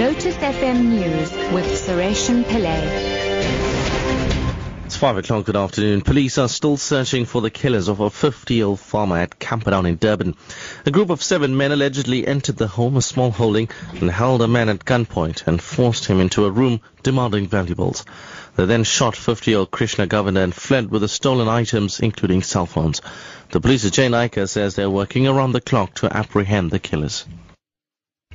Lotus FM News with Sureshan Pillay. It's 5 o'clock good afternoon. Police are still searching for the killers of a 50-year-old farmer at Camperdown in Durban. A group of seven men allegedly entered the home, a small holding, and held a man at gunpoint and forced him into a room demanding valuables. They then shot 50-year-old Krishna Govender and fled with the stolen items, including cell phones. The police's Jay Naicker says they're working around the clock to apprehend the killers.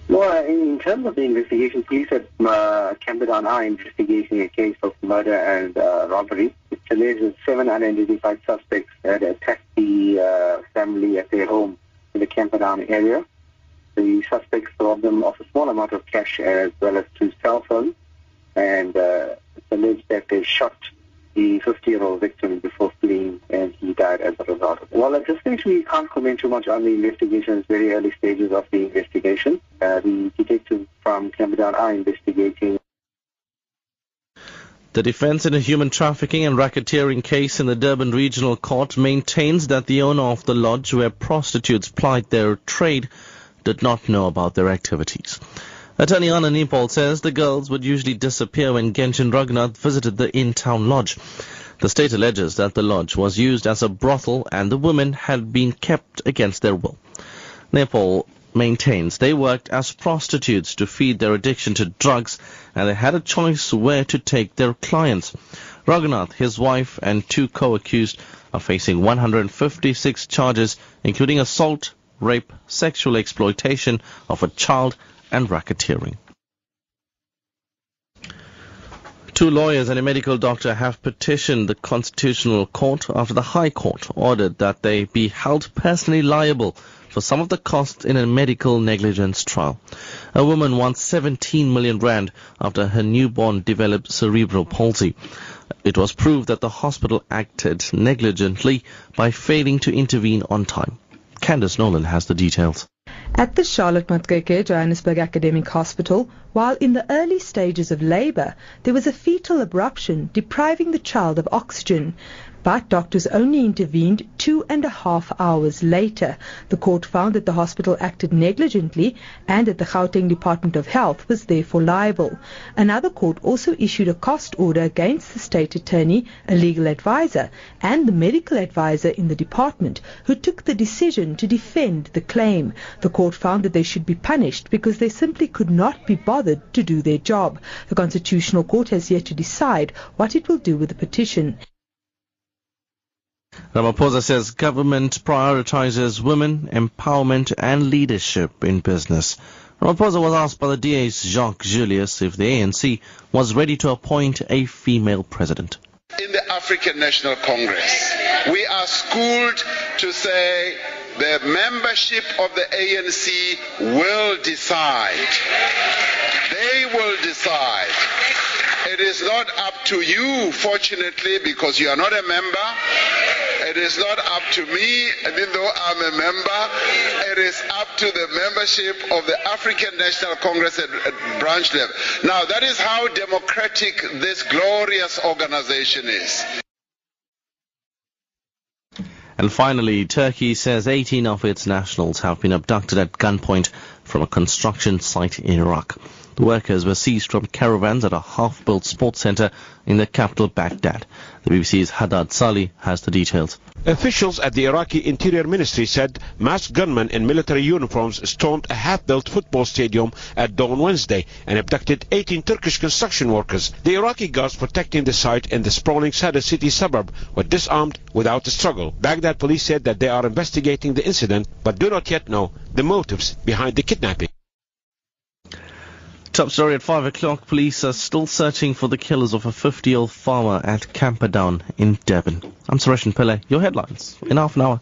Well, in terms of the investigation, police at uh, Camperdown are investigating a case of murder and uh, robbery. It's alleged that seven unidentified suspects had attacked the uh, family at their home in the Camperdown area. The suspects robbed them of a small amount of cash as well as two cell phones. And uh, it's alleged that they shot the 50-year-old victim before fleeing and he died as a result. Well, at this stage, we can't comment too much on the investigation. It's very early stages of the investigation. Uh, the detectives from Camperdown are investigating. The defense in a human trafficking and racketeering case in the Durban Regional Court maintains that the owner of the lodge where prostitutes plied their trade did not know about their activities. Attorney Anna Nepal says the girls would usually disappear when Genshin Raghunath visited the in-town lodge. The state alleges that the lodge was used as a brothel and the women had been kept against their will. Nepal maintains they worked as prostitutes to feed their addiction to drugs and they had a choice where to take their clients. Raghunath, his wife, and two co-accused are facing 156 charges, including assault, rape, sexual exploitation of a child, and racketeering. Two lawyers and a medical doctor have petitioned the Constitutional Court after the High Court ordered that they be held personally liable for some of the costs in a medical negligence trial. A woman wants 17 million rand after her newborn developed cerebral palsy. It was proved that the hospital acted negligently by failing to intervene on time. Candice Nolan has the details. At the Charlotte Maxeke Johannesburg Academic Hospital, while in the early stages of labor, there was a fetal abruption depriving the child of oxygen. But doctors only intervened two and a half hours later. The court found that the hospital acted negligently and that the Gauteng Department of Health was therefore liable. Another court also issued a cost order against the state attorney, a legal advisor, and the medical advisor in the department who took the decision to defend the claim. The court found that they should be punished because they simply could not be bothered to do their job. The Constitutional Court has yet to decide what it will do with the petition. Ramaphosa says government prioritizes women, empowerment and leadership in business. Ramaphosa was asked by the DA's Jacques Julius if the ANC was ready to appoint a female president. In the African National Congress, we are schooled to say the membership of the ANC will decide. They will decide. It is not up to you, fortunately, because you are not a member. It is not up to me, even though I'm a member. It is up to the membership of the African National Congress at, at branch level. Now, that is how democratic this glorious organization is. And finally, Turkey says 18 of its nationals have been abducted at gunpoint from a construction site in Iraq. The workers were seized from caravans at a half-built sports center in the capital Baghdad. The BBC's Haddad Sali has the details. Officials at the Iraqi Interior Ministry said masked gunmen in military uniforms stormed a half-built football stadium at dawn Wednesday and abducted 18 Turkish construction workers. The Iraqi guards protecting the site in the sprawling Sadr city suburb were disarmed without a struggle. Baghdad police said that they are investigating the incident but do not yet know the motives behind the kidnapping. Top story at 5 o'clock. Police are still searching for the killers of a 50-year-old farmer at Camperdown in Durban. I'm Suresh Pillay. Your headlines in half an hour.